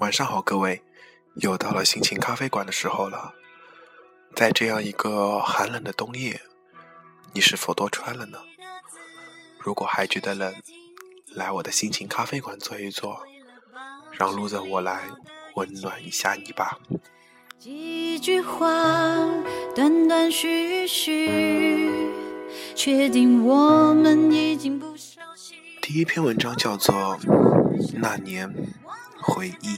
晚上好，各位，又到了心情咖啡馆的时候了。在这样一个寒冷的冬夜，你是否多穿了呢？如果还觉得冷，来我的心情咖啡馆坐一坐，让路人我来温暖一下你吧。几句话，断断续续，确定我们已经不熟悉。第一篇文章叫做《那年回忆》。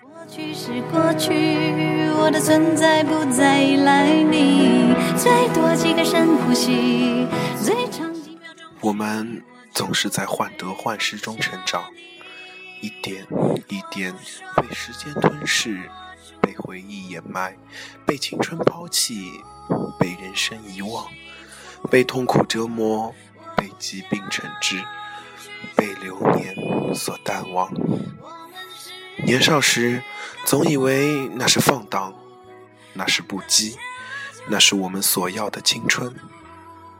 过去是过去，我的存在不再依赖你。最多几个深呼吸，最长几秒钟。我们总是在患得患失中成长，一点一点被时间吞噬，被回忆掩埋，被青春抛弃，被人生遗忘，被痛苦折磨，被疾病惩治，被流年所淡忘。年少时，总以为那是放荡，那是不羁，那是我们所要的青春，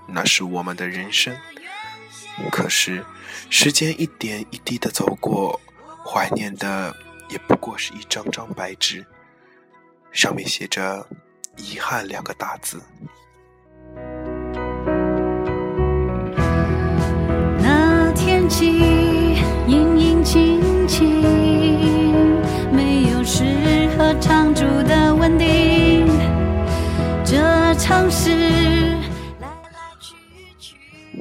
那是我们的人生。可是，时间一点一滴的走过，怀念的也不过是一张张白纸，上面写着“遗憾”两个大字。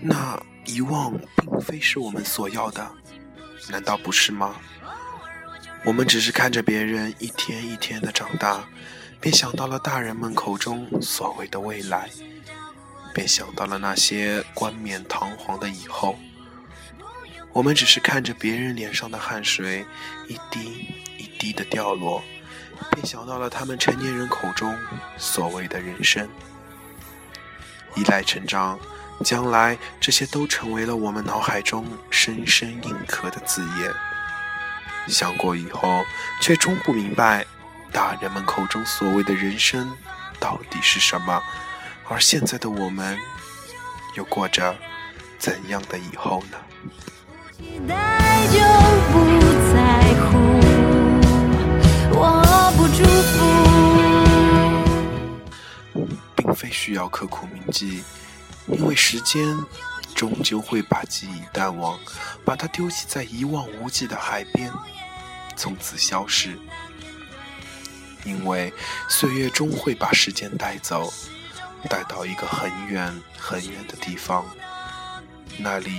那遗忘并非是我们所要的，难道不是吗？我们只是看着别人一天一天的长大，便想到了大人们口中所谓的未来，便想到了那些冠冕堂皇的以后。我们只是看着别人脸上的汗水一滴一滴的掉落，便想到了他们成年人口中所谓的人生。一代成长，将来这些都成为了我们脑海中深深印刻的字眼。想过以后，却终不明白大人们口中所谓的人生到底是什么，而现在的我们又过着怎样的以后呢？并非需要刻苦铭记，因为时间终究会把记忆淡忘，把它丢弃在一望无际的海边，从此消失。因为岁月终会把时间带走，带到一个很远很远的地方，那里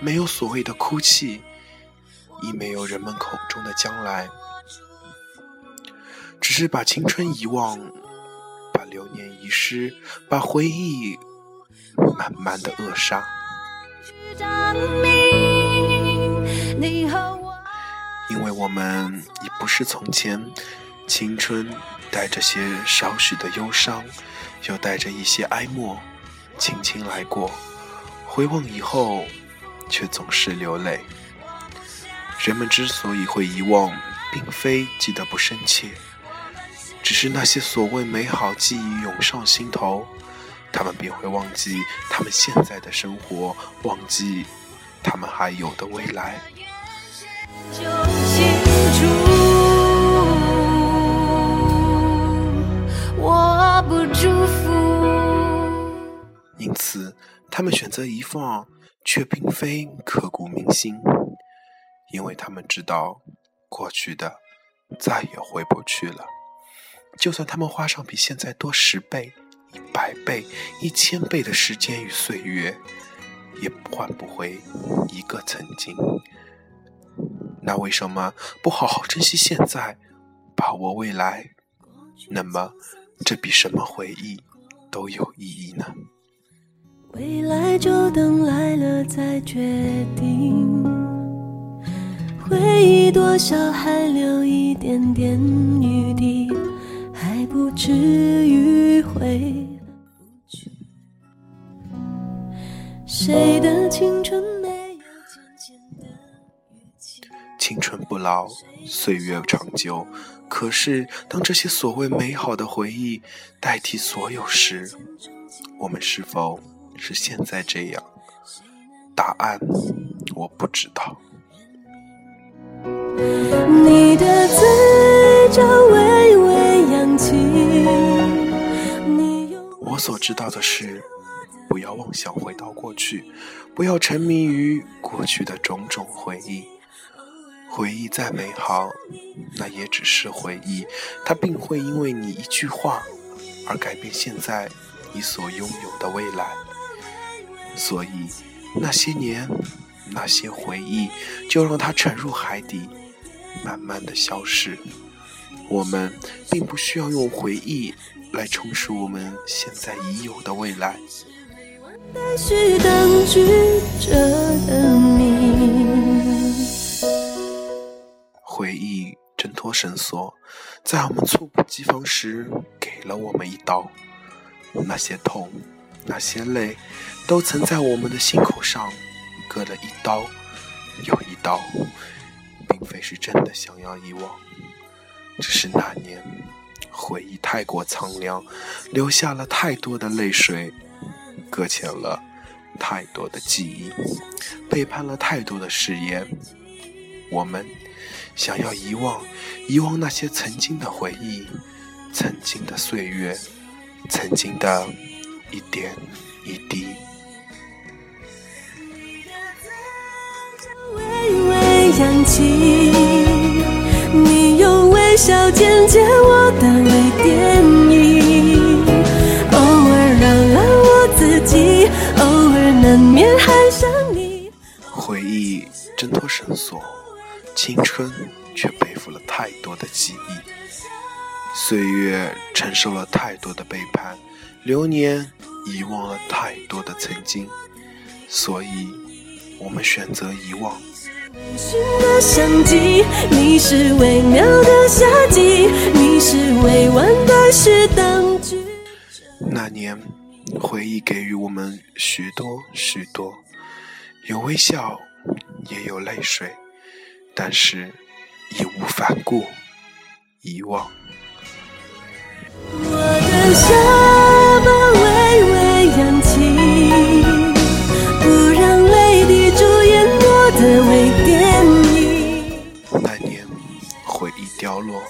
没有所谓的哭泣，亦没有人们口中的将来，只是把青春遗忘。把流年遗失，把回忆慢慢的扼杀。因为我们已不是从前，青春带着些少许的忧伤，又带着一些哀莫，轻轻来过。回望以后，却总是流泪。人们之所以会遗忘，并非记得不深切。只是那些所谓美好记忆涌上心头，他们便会忘记他们现在的生活，忘记他们还有的未来。就清楚，我不祝福。因此，他们选择遗忘，却并非刻骨铭心，因为他们知道过去的再也回不去了。就算他们花上比现在多十倍、一百倍、一千倍的时间与岁月，也换不回一个曾经。那为什么不好好珍惜现在，把握未来？那么，这比什么回忆都有意义呢？未来就等来了再决定，回忆多少还留一点点余地，还不至于回不去。谁的青春没有浅浅的？青春不老，岁月长久。可是，当这些所谓美好的回忆代替所有时，我们是否是现在这样？答案我不知道。你的嘴角微微扬起。你我所知道的是，不要妄想回到过去，不要沉迷于过去的种种回忆。回忆再美好，那也只是回忆，它并会因为你一句话而改变现在你所拥有的未来。所以，那些年，那些回忆，就让它沉入海底，慢慢的消失。我们并不需要用回忆来充实我们现在已有的未来。待续当局者的你。回忆挣脱绳索，在我们猝不及防时给了我们一刀。那些痛，那些泪，都曾在我们的心口上割了一刀又一刀，并非是真的想要遗忘，只是那年回忆太过苍凉，留下了太多的泪水，搁浅了太多的记忆，背叛了太多的誓言。我们。想要遗忘，遗忘那些曾经的回忆，曾经的岁月，曾经的一点一滴。微微扬起，你用微笑剪接我的微电影，偶尔扰乱我自己，偶尔难免还想你。回忆挣脱绳索。青春却背负了太多的记忆，岁月承受了太多的背叛，流年遗忘了太多的曾经，所以，我们选择遗忘。那年，回忆给予我们许多许多，有微笑，也有泪水。但是义无反顾，遗忘。回忆凋落，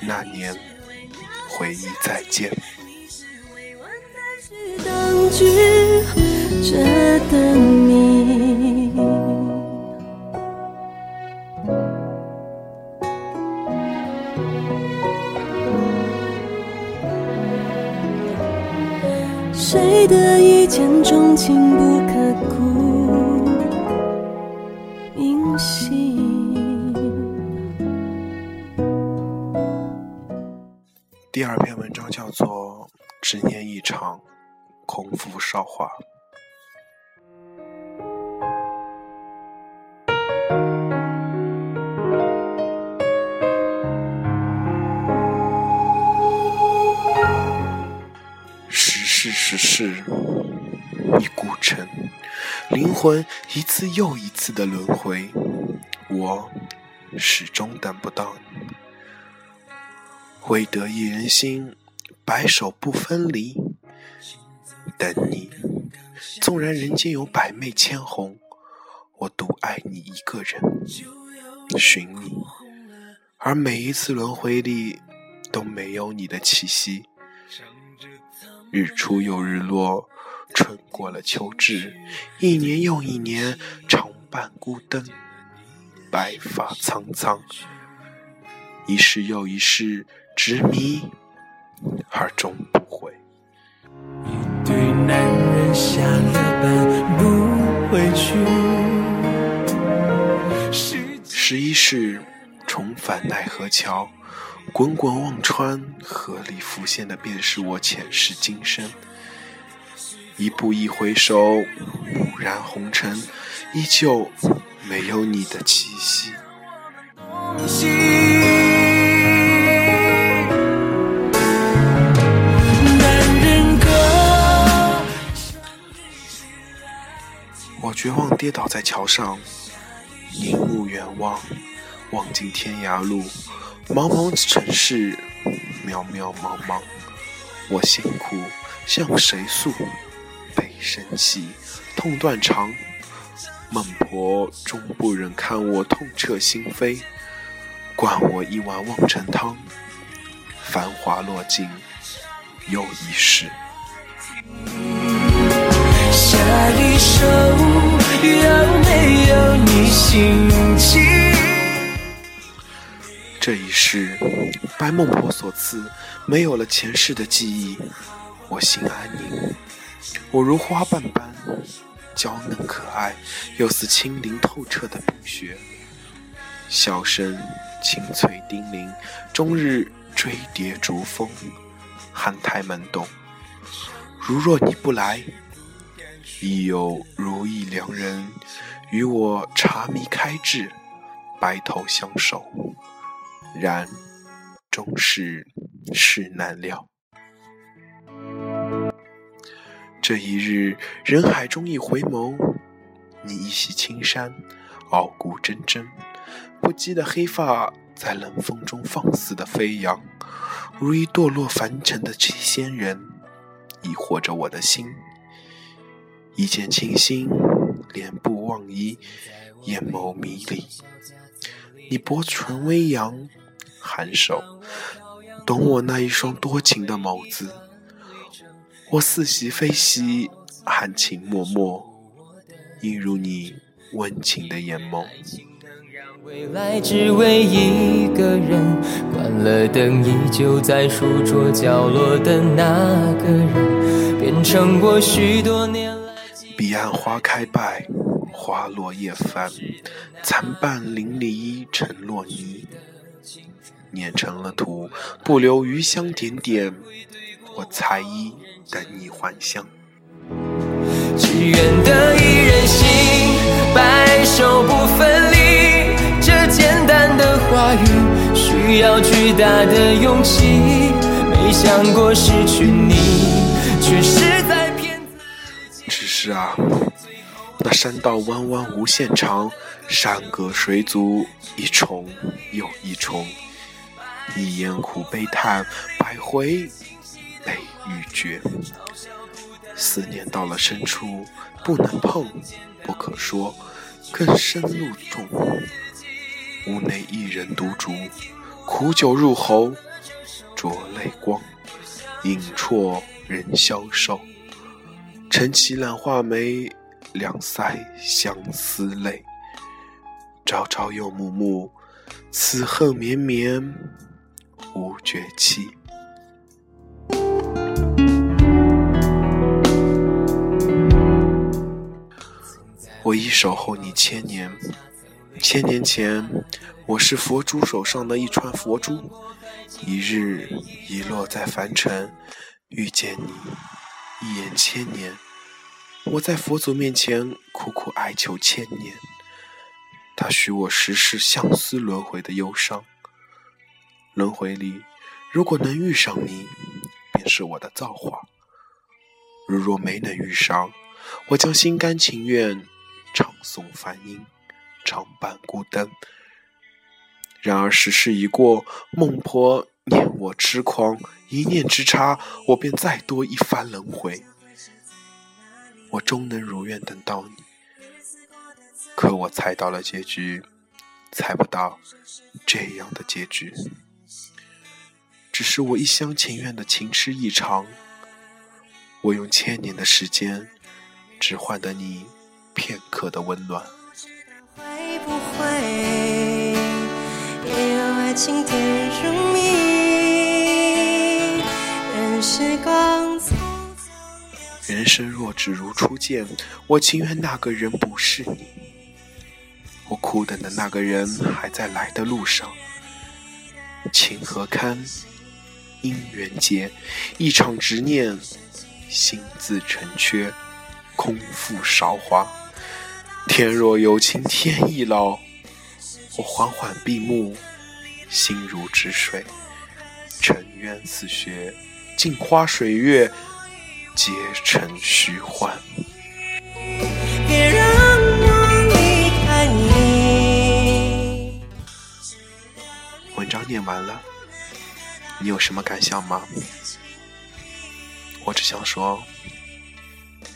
那年回忆再见。谁的一见钟情不刻骨第二篇文章叫做《执念一场空负韶华》。世事已孤城，灵魂一次又一次的轮回，我始终等不到你。唯得一人心，白首不分离。等你，纵然人间有百媚千红，我独爱你一个人，寻你。而每一次轮回里，都没有你的气息。日出又日落，春过了秋至，一年又一年，长伴孤灯，白发苍苍，一世又一世，执迷而终不悔。一对男人下了班不回去，十一世重返奈何桥。滚滚忘川，河里浮现的便是我前世今生。一步一回首，蓦然红尘，依旧没有你的气息。我绝望跌倒在桥上，凝目远望，望尽天涯路。茫茫城市，渺渺茫茫，我辛苦向谁诉？悲声细，痛断肠。孟婆终不忍看我痛彻心扉，灌我一碗望尘汤，繁华落尽又一世。下一首有没有你心情？这一世，拜孟婆所赐，没有了前世的记忆，我心安宁。我如花瓣般娇嫩可爱，又似清灵透彻的冰雪。笑声清脆叮咛，终日追蝶逐风，汉台门动。如若你不来，亦有如意良人与我茶迷开至，白头相守。然终是事难料。这一日，人海中一回眸，你一袭青衫，傲骨铮铮，不羁的黑发在冷风中放肆的飞扬，如一堕落凡尘的仙人，疑惑着我的心。一见倾心，脸部望衣，眼眸迷离。你薄唇微扬，颔首，懂我那一双多情的眸子。我似喜非喜，含情脉脉，映入你温情的眼眸。未来只为一个人，关了灯，依旧在书桌角落的那个人，变成我许多年。彼岸花开败，花落叶繁，残瓣淋漓成落泥，碾成了土，不留余香点点。我才艺等你还乡。只愿得一人心，白首不分离。这简单的话语，需要巨大的勇气。没想过失去你，却是。是啊，那山道弯弯无限长，山隔水阻一重又一重，一言苦悲叹百回。泪欲绝，思念到了深处，不能碰，不可说，更深入重。屋内一人独酌，苦酒入喉，灼泪光，影绰人消瘦。晨起懒画眉，两腮相思泪。朝朝又暮暮，此恨绵绵无绝期。我已守候你千年，千年前，我是佛珠手上的一串佛珠，一日遗落在凡尘，遇见你，一眼千年。我在佛祖面前苦苦哀求千年，他许我十世相思轮回的忧伤。轮回里，如果能遇上你，便是我的造化；如若没能遇上，我将心甘情愿。唱诵梵音，常伴孤灯。然而时世已过，孟婆念我痴狂，一念之差，我便再多一番轮回。我终能如愿等到你，可我猜到了结局，猜不到这样的结局。只是我一厢情愿的情痴意长，我用千年的时间，只换得你。片刻的温暖。会不会？也有爱情的容人生若只如初见，我情愿那个人不是你。我苦等的那个人还在来的路上。情何堪？姻缘劫，一场执念，心自成缺，空负韶华。天若有情天亦老，我缓缓闭目，心如止水，沉冤似雪，镜花水月，皆成虚幻。文章念完了，你有什么感想吗？我只想说，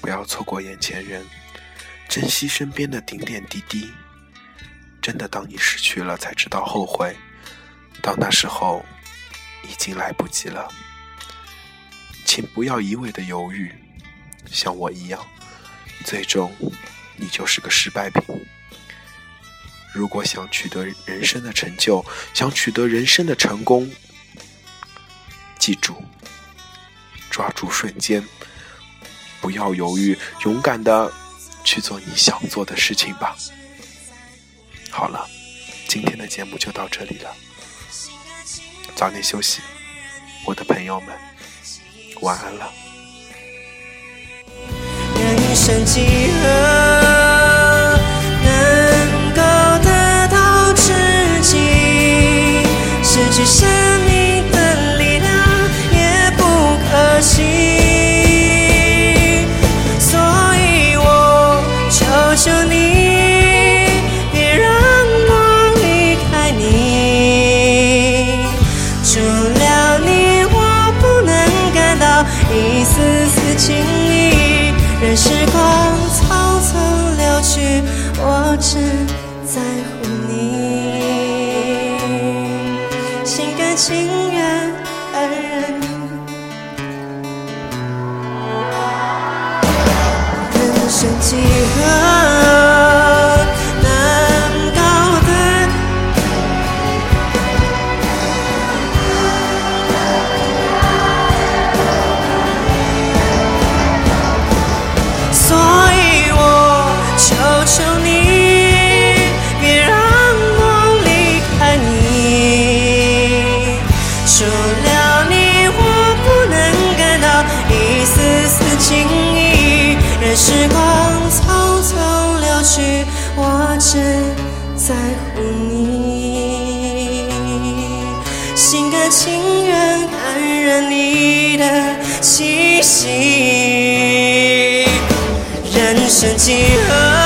不要错过眼前人。珍惜身边的点点滴滴，真的，当你失去了才知道后悔，到那时候，已经来不及了。请不要一味的犹豫，像我一样，最终你就是个失败品。如果想取得人生的成就，想取得人生的成功，记住，抓住瞬间，不要犹豫，勇敢的去做你想做的事情吧。好了，今天的节目就到这里了，早点休息，我的朋友们。晚安了。人生几何人生几何你，心甘情愿感染你的气息。人生几何